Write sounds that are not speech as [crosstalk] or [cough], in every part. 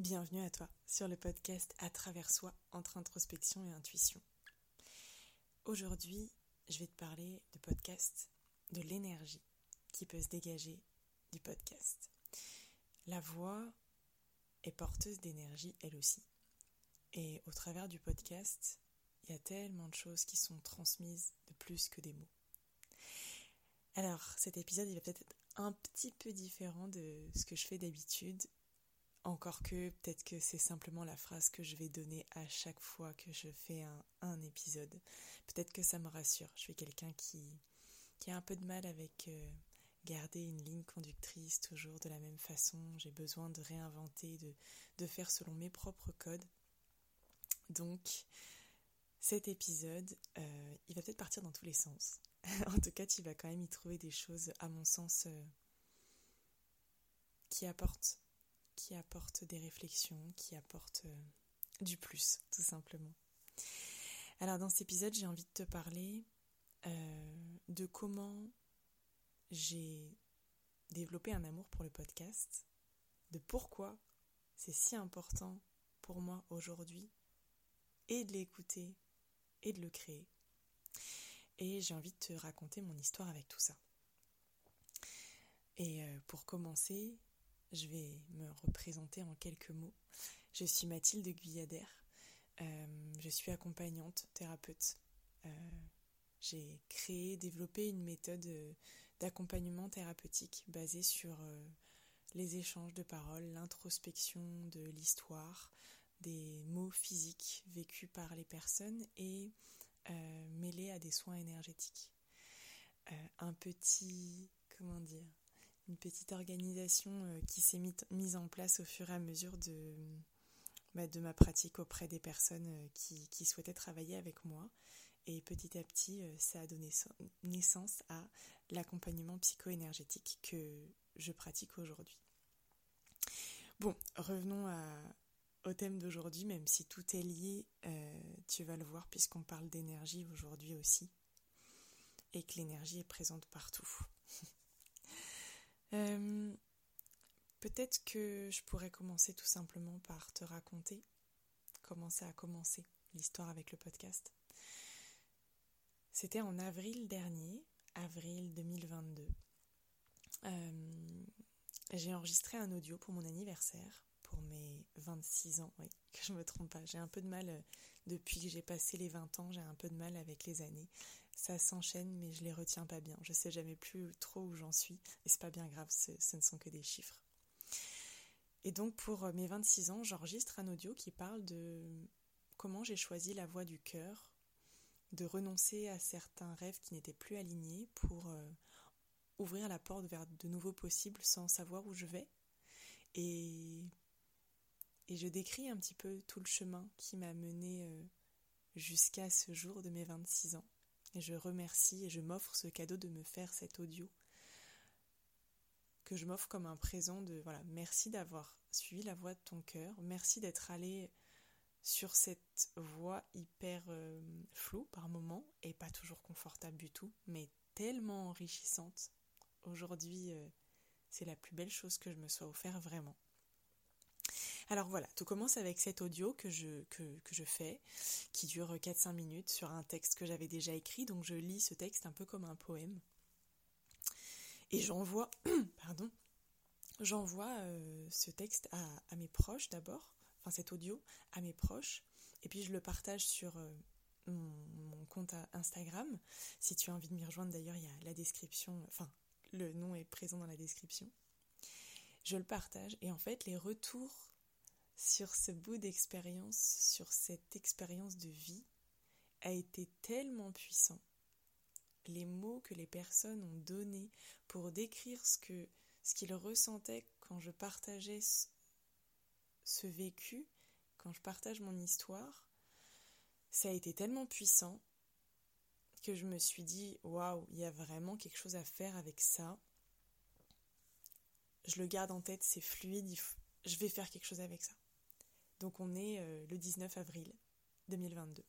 Bienvenue à toi sur le podcast À travers soi entre introspection et intuition. Aujourd'hui, je vais te parler de podcast, de l'énergie qui peut se dégager du podcast. La voix est porteuse d'énergie elle aussi. Et au travers du podcast, il y a tellement de choses qui sont transmises de plus que des mots. Alors, cet épisode, il va peut-être être un petit peu différent de ce que je fais d'habitude. Encore que peut-être que c'est simplement la phrase que je vais donner à chaque fois que je fais un, épisode. Peut-être que ça me rassure. Je suis quelqu'un qui, a un peu de mal avec euh, garder une ligne conductrice toujours de la même façon. J'ai besoin de réinventer, de, de faire selon mes propres codes. Donc, cet épisode, euh, il va peut-être partir dans tous les sens. [laughs] en tout cas, tu vas quand même y trouver des choses, à mon sens, euh, qui apportent, qui apportent des réflexions, qui apportent euh, du plus, tout simplement. Alors, dans cet épisode, j'ai envie de te parler de comment j'ai développé un amour pour le podcast, de pourquoi c'est si important pour moi aujourd'hui, et de l'écouter et de le créer. Et j'ai envie de te raconter mon histoire avec tout ça. Et euh, pour commencer, je vais me représenter en quelques mots. Je suis Mathilde Guyader. Euh, je suis accompagnante, thérapeute. Euh, j'ai créé, développé une méthode d'accompagnement thérapeutique basée sur les échanges de paroles, l'introspection de l'histoire, des mots physiques vécus par les personnes et euh, mêlés à des soins énergétiques. Euh, un petit, comment dire, une petite organisation euh, qui s'est mise en place au fur et à mesure de, bah, ma pratique auprès des personnes qui, qui, souhaitaient travailler avec moi. Et petit à petit, ça a donné naissance à l'accompagnement psycho-énergétique que je pratique aujourd'hui. Bon, revenons au thème d'aujourd'hui, même si tout est lié, euh, tu vas le voir puisqu'on parle d'énergie aujourd'hui aussi, et que l'énergie est présente partout. [laughs] Euh, peut-être que je pourrais commencer tout simplement par te raconter comment ça a commencé, l'histoire avec le podcast. C'était en avril dernier, avril 2022. Euh, j'ai enregistré un audio pour mon anniversaire pour mes 26 ans, oui, [laughs] que je me trompe pas. J'ai un peu de mal, euh, depuis que j'ai passé les 20 ans, j'ai un peu de mal avec les années. Ça s'enchaîne, mais je les retiens pas bien. Je sais jamais plus trop où j'en suis, et c'est pas bien grave, ce, ne sont que des chiffres. Et donc pour euh, mes 26 ans, j'enregistre un audio qui parle de comment j'ai choisi la voie du cœur, de renoncer à certains rêves qui n'étaient plus alignés pour euh, ouvrir la porte vers de nouveaux possibles sans savoir où je vais. Et je décris un petit peu tout le chemin qui m'a mené euh, jusqu'à ce jour de mes 26 ans. Et je remercie et je m'offre ce cadeau de me faire cet audio que je m'offre comme un présent de voilà, merci d'avoir suivi la voie de ton cœur, merci d'être allé sur cette voie hyper euh, floue par moment et pas toujours confortable du tout, mais tellement enrichissante. Aujourd'hui, euh, c'est la plus belle chose que je me sois offert vraiment. Alors voilà, tout commence avec cet audio que je, que, je fais, qui dure 4-5 minutes sur un texte que j'avais déjà écrit, donc je lis ce texte un peu comme un poème. Et j'envoie, [coughs] pardon, j'envoie euh, ce texte à, mes proches d'abord, enfin cet audio à mes proches, et puis je le partage sur euh, mon, mon, compte Instagram. Si tu as envie de m'y rejoindre, d'ailleurs, il y a la description, enfin, le nom est présent dans la description. Je le partage, et en fait, les retours sur ce bout d'expérience, sur cette expérience de vie, a été tellement puissant. Les mots que les personnes ont donnés pour décrire ce ce qu'ils ressentaient quand je partageais ce, vécu, quand je partage mon histoire, ça a été tellement puissant que je me suis dit waouh, il y a vraiment quelque chose à faire avec ça. Je le garde en tête, c'est fluide, je vais faire quelque chose avec ça. Donc on est euh, le 19 avril 2022.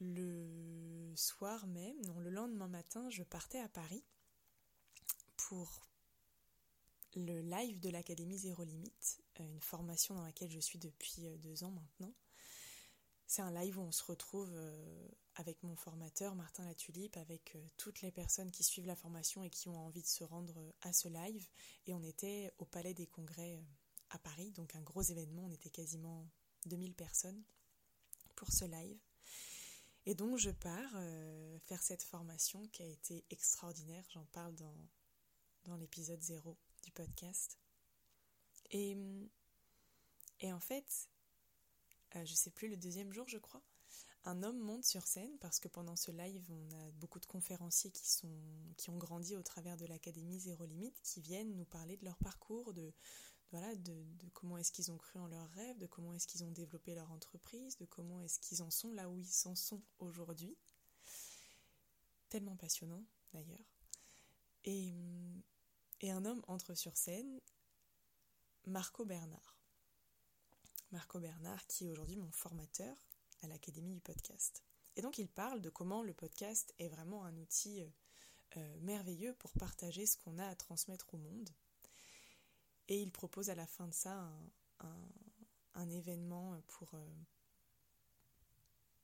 Le soir même, non, le lendemain matin, je partais à Paris pour le live de l'Académie Zéro Limite, euh, une formation dans laquelle je suis depuis euh, deux ans maintenant. C'est un live où on se retrouve avec mon formateur Martin Latulipe, avec toutes les personnes qui suivent la formation et qui ont envie de se rendre à ce live. Et on était au Palais des Congrès à Paris, donc un gros événement, on était quasiment 2000 personnes pour ce live. Et donc je pars faire cette formation qui a été extraordinaire, j'en parle dans, l'épisode 0 du podcast. Et, et en fait, euh, je sais plus, le deuxième jour, je crois, un homme monte sur scène parce que pendant ce live, on a beaucoup de conférenciers qui, sont, qui ont grandi au travers de l'Académie Zéro Limite, qui viennent nous parler de leur parcours, de, voilà, de, comment est-ce qu'ils ont cru en leurs rêves, de comment est-ce qu'ils ont développé leur entreprise, de comment est-ce qu'ils en sont là où ils en sont aujourd'hui. Tellement passionnant d'ailleurs. Et, et un homme entre sur scène, Marco Bernard. Marco Bernard, qui est aujourd'hui mon formateur à l'Académie du podcast. Et donc il parle de comment le podcast est vraiment un outil euh, merveilleux pour partager ce qu'on a à transmettre au monde. Et il propose à la fin de ça un, événement pour, euh,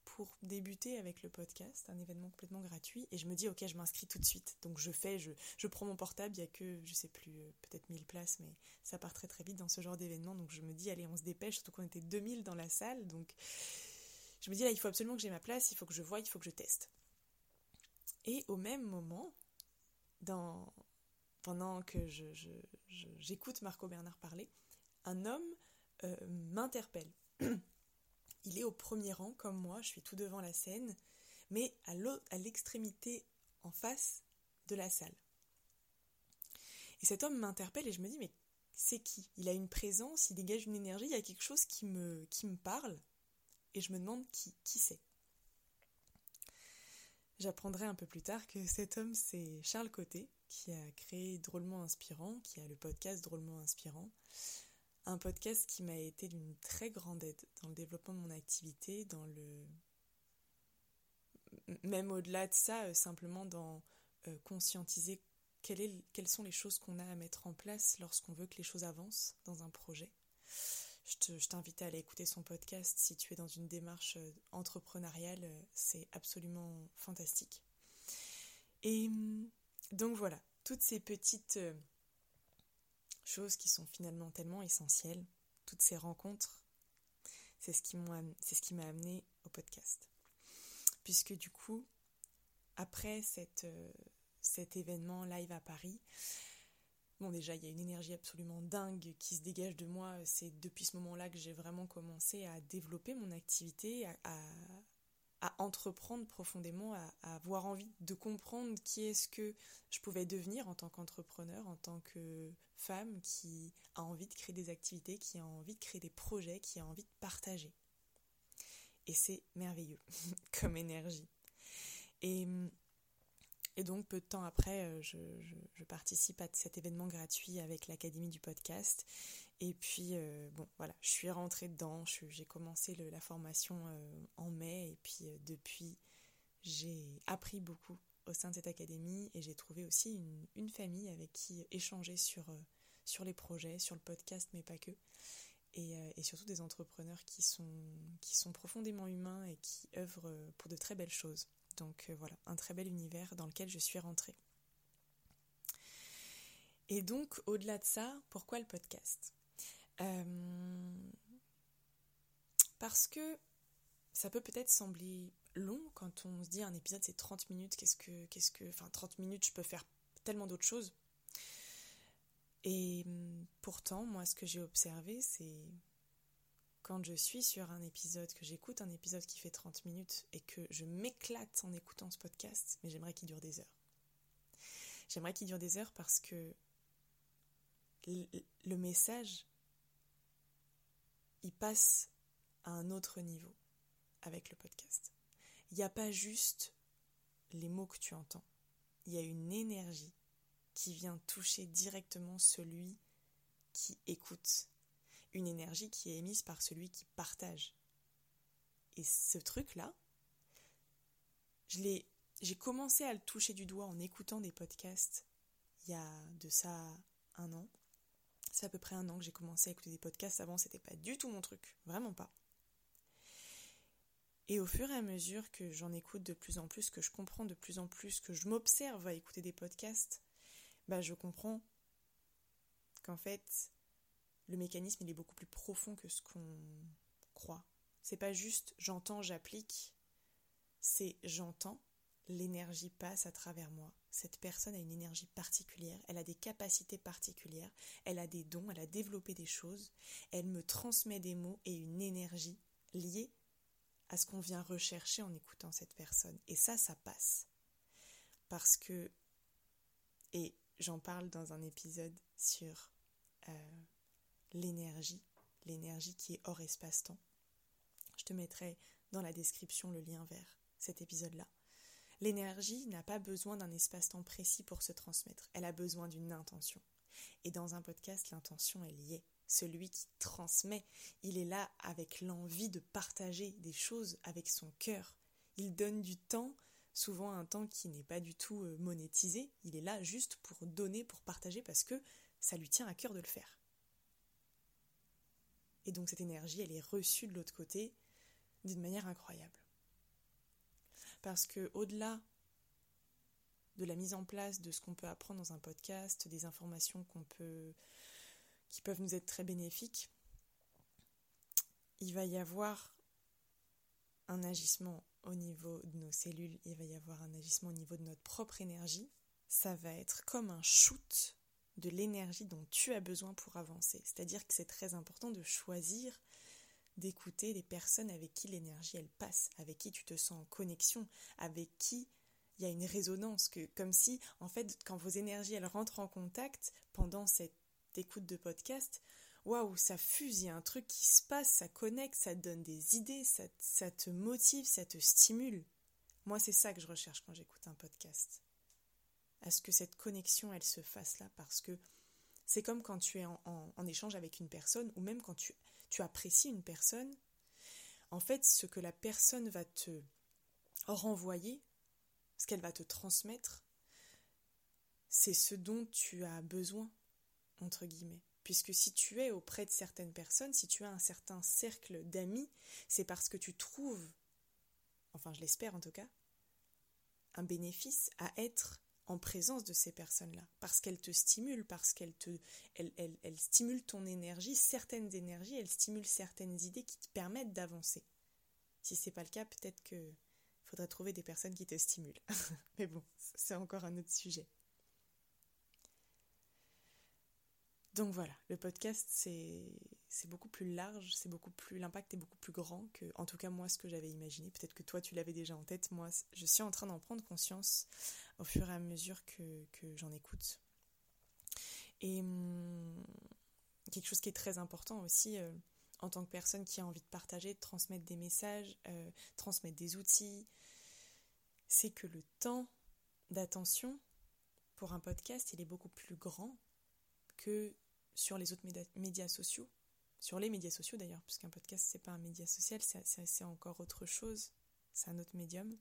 pour débuter avec le podcast, un événement complètement gratuit, et je me dis ok je m'inscris tout de suite. Donc je fais, je, je prends mon portable, il n'y a que, je sais plus, euh, peut-être 1000 places, mais ça part très très vite dans ce genre d'événement, donc je me dis allez on se dépêche, surtout qu'on était 2000 dans la salle, donc je me dis là il faut absolument que j'ai ma place, il faut que je voie, il faut que je teste. Et au même moment, dans, pendant que j'écoute Marco Bernard parler, un homme euh, m'interpelle. Il est au premier rang, comme moi, je suis tout devant la scène, mais à l'extrémité en face de la salle. Et cet homme m'interpelle et je me dis, mais c'est qui? Il a une présence, il dégage une énergie, il y a quelque chose qui me, qui me parle, et je me demande qui, qui c'est. J'apprendrai un peu plus tard que cet homme, c'est Charles Côté, qui a créé Drôlement Inspirant, qui a le podcast Drôlement Inspirant, un podcast qui m'a été d'une très grande aide dans le développement de mon activité, dans le même au-delà de ça, euh, simplement dans euh, conscientiser quelles sont les choses qu'on a à mettre en place lorsqu'on veut que les choses avancent dans un projet. Je t'invite à aller écouter son podcast si tu es dans une démarche euh, entrepreneuriale, c'est absolument fantastique. Et donc voilà, toutes ces petites choses qui sont finalement tellement essentielles, toutes ces rencontres, c'est ce qui m'a amené au podcast. Puisque du coup, après euh, cet événement live à Paris, bon déjà il y a une énergie absolument dingue qui se dégage de moi. C'est depuis ce moment-là que j'ai vraiment commencé à développer mon activité, à entreprendre profondément, à, avoir envie de comprendre qui est-ce que je pouvais devenir en tant qu'entrepreneur, en tant que femme qui a envie de créer des activités, qui a envie de créer des projets, qui a envie de partager. Et c'est merveilleux [laughs] comme énergie. Et, et, donc peu de temps après, euh, je, participe à cet événement gratuit avec l'Académie du podcast. Et puis, euh, bon, voilà, je suis rentrée dedans, j'ai commencé la formation euh, en mai, et puis depuis, j'ai appris beaucoup au sein de cette académie, et j'ai trouvé aussi une, famille avec qui échanger sur, sur les projets, sur le podcast, mais pas que, et, et, surtout des entrepreneurs qui sont, qui sont profondément humains et qui œuvrent pour de très belles choses. Donc voilà, un très bel univers dans lequel je suis rentrée. Et donc, au-delà de ça, pourquoi le podcast? Euh, parce que ça peut peut-être sembler long quand on se dit un épisode c'est 30 minutes, qu'est-ce que, qu'est-ce que, enfin 30 minutes je peux faire tellement d'autres choses. Et hum, pourtant, moi ce que j'ai observé c'est quand je suis sur un épisode, que j'écoute un épisode qui fait 30 minutes et que je m'éclate en écoutant ce podcast, mais j'aimerais qu'il dure des heures. J'aimerais qu'il dure des heures parce que le message il passe à un autre niveau avec le podcast. Il n'y a pas juste les mots que tu entends. Il y a une énergie qui vient toucher directement celui qui écoute. Une énergie qui est émise par celui qui partage. Et ce truc-là, j'ai commencé à le toucher du doigt en écoutant des podcasts il y a de ça un an. C'est à peu près un an que j'ai commencé à écouter des podcasts. Avant, c'était pas du tout mon truc, vraiment pas. Et au fur et à mesure que j'en écoute de plus en plus, que je comprends de plus en plus, que je m'observe à écouter des podcasts, bah je comprends qu'en fait, le mécanisme il est beaucoup plus profond que ce qu'on croit. C'est pas juste j'entends, j'applique, c'est j'entends, l'énergie passe à travers moi. Cette personne a une énergie particulière, elle a des capacités particulières, elle a des dons, elle a développé des choses, elle me transmet des mots et une énergie liée à ce qu'on vient rechercher en écoutant cette personne. Et ça, ça passe. Parce que, et j'en parle dans un épisode sur euh, l'énergie, l'énergie qui est hors espace-temps. Je te mettrai dans la description le lien vers cet épisode-là. L'énergie n'a pas besoin d'un espace-temps précis pour se transmettre, elle a besoin d'une intention. Et dans un podcast, l'intention, est liée celui qui transmet. Il est là avec l'envie de partager des choses avec son cœur. Il donne du temps, souvent un temps qui n'est pas du tout euh, monétisé. Il est là juste pour donner, pour partager, parce que ça lui tient à cœur de le faire. Et donc cette énergie, elle est reçue de l'autre côté d'une manière incroyable. Parce que au-delà de la mise en place de ce qu'on peut apprendre dans un podcast, des informations qu'on peut qui peuvent nous être très bénéfiques, il va y avoir un agissement au niveau de nos cellules, il va y avoir un agissement au niveau de notre propre énergie. Ça va être comme un shoot de l'énergie dont tu as besoin pour avancer. C'est-à-dire que c'est très important de choisir d'écouter les personnes avec qui l'énergie elle passe, avec qui tu te sens en connexion, avec qui il y a une résonance, que, comme si en fait quand vos énergies elles rentrent en contact pendant cette écoute de podcast, waouh, ça fuse, il y a un truc qui se passe, ça connecte, ça donne des idées, ça te motive, ça te stimule. Moi, c'est ça que je recherche quand j'écoute un podcast. À ce que cette connexion, elle se fasse là, parce que c'est comme quand tu es en, échange avec une personne, ou même quand tu, tu apprécies une personne. En fait, ce que la personne va te renvoyer, ce qu'elle va te transmettre, c'est ce dont tu as besoin entre guillemets. Puisque si tu es auprès de certaines personnes, si tu as un certain cercle d'amis, c'est parce que tu trouves, enfin je l'espère en tout cas, un bénéfice à être en présence de ces personnes-là, parce qu'elles te stimulent, parce qu'elles te, elles, elles, stimulent ton énergie, certaines énergies, elles stimulent certaines idées qui te permettent d'avancer. Si c'est pas le cas, peut-être que faudrait trouver des personnes qui te stimulent. [laughs] Mais bon, c'est encore un autre sujet. Donc voilà, le podcast c'est beaucoup plus large, c'est beaucoup plus l'impact est beaucoup plus grand que en tout cas moi ce que j'avais imaginé. Peut-être que toi tu l'avais déjà en tête. Moi je suis en train d'en prendre conscience au fur et à mesure que, j'en écoute. Et hum, quelque chose qui est très important aussi euh, en tant que personne qui a envie de partager, de transmettre des messages, euh, transmettre des outils, c'est que le temps d'attention pour un podcast il est beaucoup plus grand que sur les autres médias sociaux, sur les médias sociaux d'ailleurs, puisqu'un podcast c'est pas un média social, c'est encore autre chose, c'est un autre médium.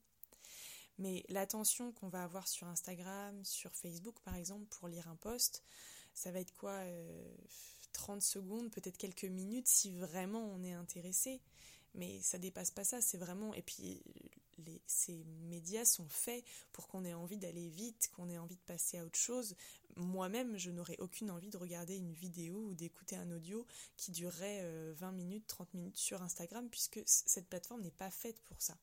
Mais l'attention qu'on va avoir sur Instagram, sur Facebook par exemple, pour lire un post, ça va être quoi 30 euh, secondes, peut-être quelques minutes si vraiment on est intéressé. Mais ça dépasse pas ça, c'est vraiment. Et puis ces médias sont faits pour qu'on ait envie d'aller vite, qu'on ait envie de passer à autre chose. Moi-même, je n'aurais aucune envie de regarder une vidéo ou d'écouter un audio qui durerait 20 euh, minutes, 30 minutes sur Instagram, puisque cette plateforme n'est pas faite pour ça.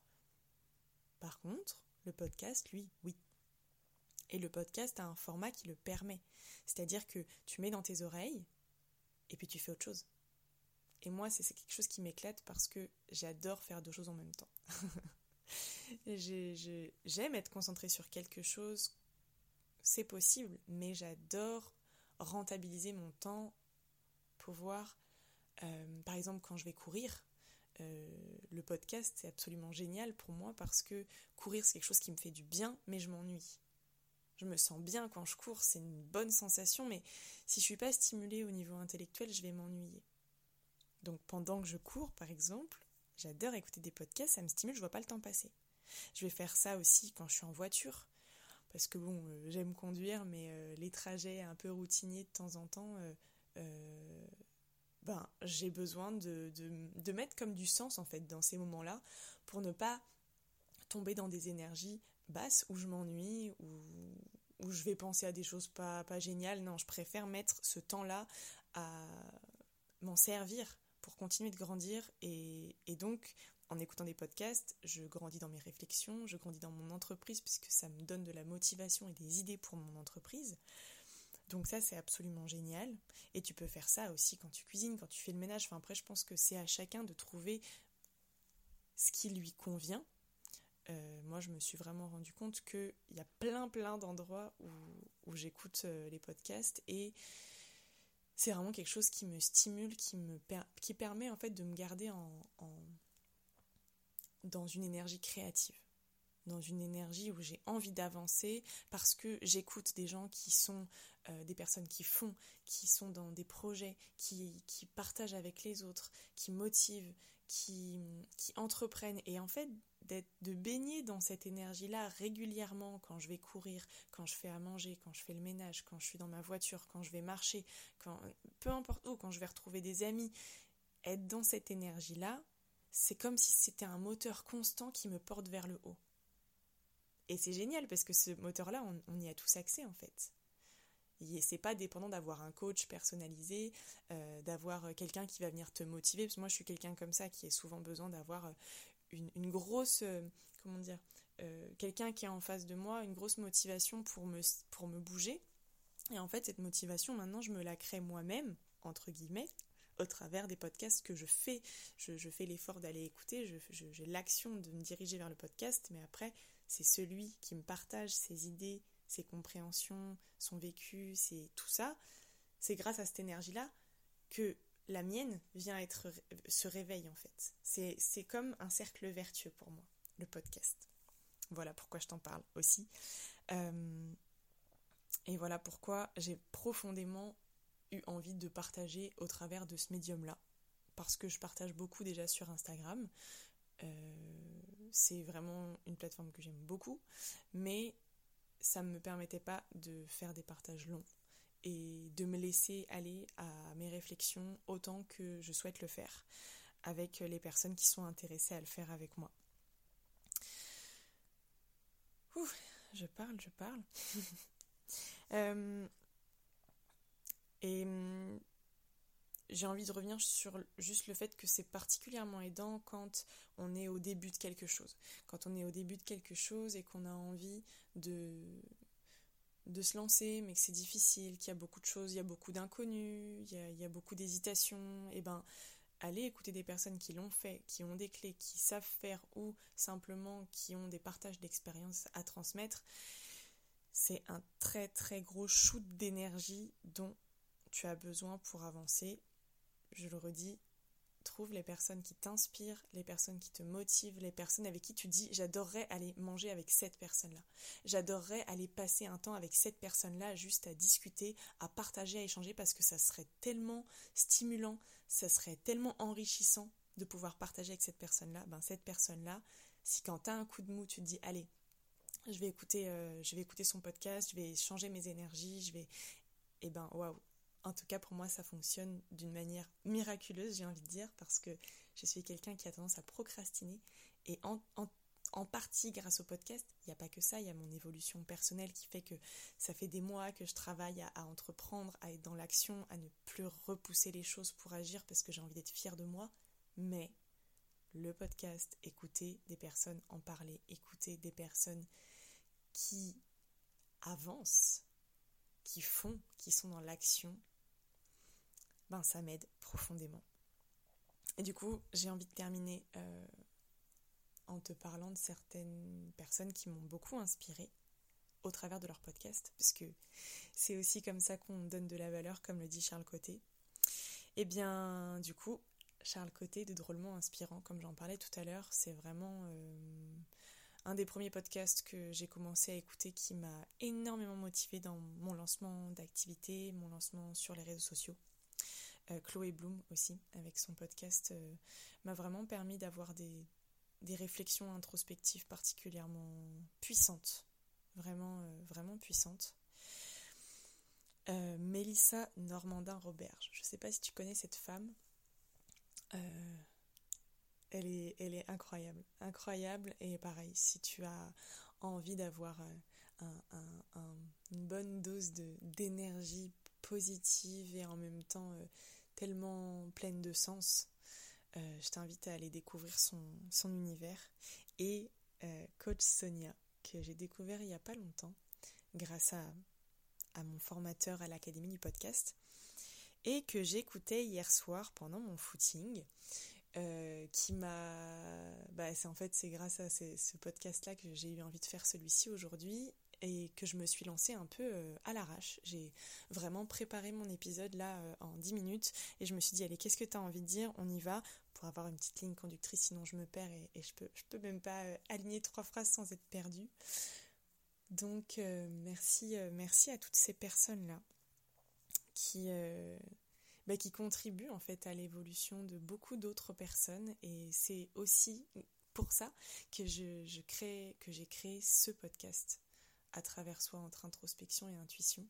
Par contre, le podcast, lui, oui. Et le podcast a un format qui le permet. C'est-à-dire que tu mets dans tes oreilles et puis tu fais autre chose. Et moi, c'est quelque chose qui m'éclate parce que j'adore faire deux choses en même temps. [laughs] [laughs] J'aime être concentrée sur quelque chose, c'est possible, mais j'adore rentabiliser mon temps, pouvoir, euh, par exemple, quand je vais courir, euh, le podcast c'est absolument génial pour moi parce que courir c'est quelque chose qui me fait du bien, mais je m'ennuie. Je me sens bien quand je cours, c'est une bonne sensation, mais si je suis pas stimulée au niveau intellectuel, je vais m'ennuyer. Donc pendant que je cours, par exemple, J'adore écouter des podcasts, ça me stimule, je vois pas le temps passer. Je vais faire ça aussi quand je suis en voiture, parce que bon, euh, j'aime conduire, mais euh, les trajets un peu routiniers de temps en temps, euh, ben, j'ai besoin de, de, mettre comme du sens en fait dans ces moments-là pour ne pas tomber dans des énergies basses où je m'ennuie, où, où je vais penser à des choses pas, pas géniales. Non, je préfère mettre ce temps-là à m'en servir pour continuer de grandir et, donc en écoutant des podcasts, je grandis dans mes réflexions, je grandis dans mon entreprise puisque ça me donne de la motivation et des idées pour mon entreprise. Donc ça, c'est absolument génial. Et tu peux faire ça aussi quand tu cuisines, quand tu fais le ménage. Enfin, après, je pense que c'est à chacun de trouver ce qui lui convient. Euh, moi, je me suis vraiment rendu compte qu'il y a plein, plein d'endroits où, où j'écoute euh, les podcasts et c'est vraiment quelque chose qui me stimule, qui me qui permet en fait de me garder en, dans une énergie créative dans une énergie où j'ai envie d'avancer parce que j'écoute des gens qui sont euh, des personnes qui font, qui sont dans des projets, qui, qui partagent avec les autres, qui motivent, qui, qui entreprennent. Et en fait, de baigner dans cette énergie-là régulièrement quand je vais courir, quand je fais à manger, quand je fais le ménage, quand je suis dans ma voiture, quand je vais marcher, quand, peu importe où, quand je vais retrouver des amis, être dans cette énergie-là, c'est comme si c'était un moteur constant qui me porte vers le haut. Et c'est génial parce que ce moteur-là, on, y a tous accès en fait. Et c'est pas dépendant d'avoir un coach personnalisé, euh, d'avoir quelqu'un qui va venir te motiver. Parce que moi, je suis quelqu'un comme ça qui a souvent besoin d'avoir euh, une, grosse, euh, comment dire, quelqu'un qui est en face de moi, une grosse motivation pour me, pour me bouger. Et en fait, cette motivation, maintenant, je me la crée moi-même, entre guillemets, au travers des podcasts que je fais. Je, fais l'effort d'aller écouter, j'ai l'action de me diriger vers le podcast, mais après, c'est celui qui me partage ses idées, ses compréhensions, son vécu, c'est tout ça. C'est grâce à cette énergie-là que la mienne vient être se réveille en fait. C'est comme un cercle vertueux pour moi, le podcast. Voilà pourquoi je t'en parle aussi. Euh, et voilà pourquoi j'ai profondément eu envie de partager au travers de ce médium-là. Parce que je partage beaucoup déjà sur Instagram. Euh, c'est vraiment une plateforme que j'aime beaucoup, mais ça ne me permettait pas de faire des partages longs et de me laisser aller à mes réflexions autant que je souhaite le faire avec les personnes qui sont intéressées à le faire avec moi. Ouh, je parle, je parle. [laughs] Euh, et hum, j'ai envie de revenir sur juste le fait que c'est particulièrement aidant quand on est au début de quelque chose. Quand on est au début de quelque chose et qu'on a envie de, de se lancer, mais que c'est difficile, qu'il y a beaucoup de choses, il y a beaucoup d'inconnus, il, y a, beaucoup d'hésitations, et eh ben allez écouter des personnes qui l'ont fait, qui ont des clés, qui savent faire ou simplement qui ont des partages d'expériences à transmettre. C'est un très très gros shoot d'énergie dont tu as besoin pour avancer je le redis, trouve les personnes qui t'inspirent, les personnes qui te motivent, les personnes avec qui tu dis j'adorerais aller manger avec cette personne-là. J'adorerais aller passer un temps avec cette personne-là juste à discuter, à partager, à échanger parce que ça serait tellement stimulant, ça serait tellement enrichissant de pouvoir partager avec cette personne-là. Ben cette personne-là, si quand tu as un coup de mou, tu te dis allez, je vais écouter euh, je vais écouter son podcast, je vais changer mes énergies, je vais et eh ben waouh, en tout cas, pour moi, ça fonctionne d'une manière miraculeuse, j'ai envie de dire, parce que je suis quelqu'un qui a tendance à procrastiner. Et en, partie grâce au podcast, il n'y a pas que ça, il y a mon évolution personnelle qui fait que ça fait des mois que je travaille à, à entreprendre, à être dans l'action, à ne plus repousser les choses pour agir parce que j'ai envie d'être fière de moi. Mais le podcast, écouter des personnes en parler, écouter des personnes qui avancent, qui font, qui sont dans l'action, ben ça m'aide profondément. Et du coup, j'ai envie de terminer euh, en te parlant de certaines personnes qui m'ont beaucoup inspirée au travers de leur podcast, puisque c'est aussi comme ça qu'on donne de la valeur, comme le dit Charles Côté. Et eh bien, du coup, Charles Côté, de drôlement inspirant, comme j'en parlais tout à l'heure, c'est vraiment euh, un des premiers podcasts que j'ai commencé à écouter qui m'a énormément motivé dans mon lancement d'activité, mon lancement sur les réseaux sociaux. Euh, Chloé Bloom aussi, avec son podcast, euh, m'a vraiment permis d'avoir des, réflexions introspectives particulièrement puissantes. Vraiment, euh, vraiment puissantes. Mélissa Normandin-Roberge. Je ne sais pas si tu connais cette femme. Elle, est, elle est incroyable. Incroyable. Et pareil, si tu as envie d'avoir une bonne dose d'énergie positive et en même temps tellement pleine de sens, je t'invite à aller découvrir son, son univers. Et Coach Sonia, que j'ai découvert il n'y a pas longtemps, grâce à, à mon formateur à l'Académie du podcast, et que j'écoutais hier soir pendant mon footing. Euh, qui m'a. Bah, c'est en fait c'est grâce à ce podcast-là que j'ai eu envie de faire celui-ci aujourd'hui et que je me suis lancée un peu euh, à l'arrache. J'ai vraiment préparé mon épisode là euh, en 10 minutes et je me suis dit allez qu'est-ce que tu as envie de dire? On y va pour avoir une petite ligne conductrice sinon je me perds et, je peux je peux même pas aligner trois phrases sans être perdue. Donc euh, merci, euh, merci à toutes ces personnes-là qui, euh, bah, qui contribuent en fait à l'évolution de beaucoup d'autres personnes et c'est aussi pour ça que je, que j'ai créé ce podcast à travers soi entre introspection et intuition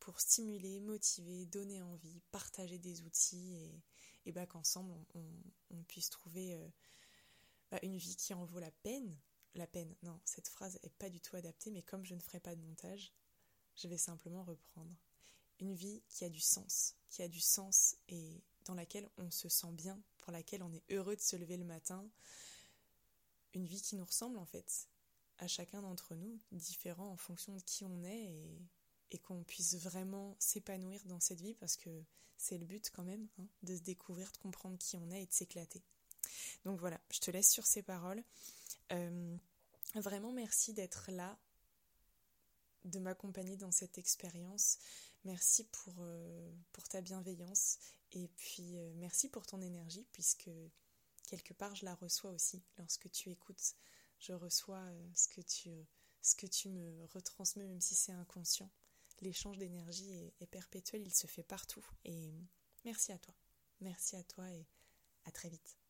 pour stimuler, motiver, donner envie, partager des outils et, et bah, qu'ensemble on, puisse trouver bah, une vie qui en vaut la peine la peine. Non, cette phrase est pas du tout adaptée, mais comme je ne ferai pas de montage, je vais simplement reprendre. Une vie qui a du sens, qui a du sens et dans laquelle on se sent bien, pour laquelle on est heureux de se lever le matin. Une vie qui nous ressemble en fait, à chacun d'entre nous, différent en fonction de qui on est et, qu'on puisse vraiment s'épanouir dans cette vie parce que c'est le but quand même, hein, de se découvrir, de comprendre qui on est et de s'éclater. Donc voilà, je te laisse sur ces paroles. Euh, vraiment merci d'être là, de m'accompagner dans cette expérience. Merci pour, euh, pour ta bienveillance et puis euh, merci pour ton énergie puisque quelque part je la reçois aussi. Lorsque tu écoutes, je reçois ce, que tu, ce que tu me retransmets même si c'est inconscient. L'échange d'énergie est, est perpétuel, il se fait partout et merci à toi. Merci à toi et à très vite.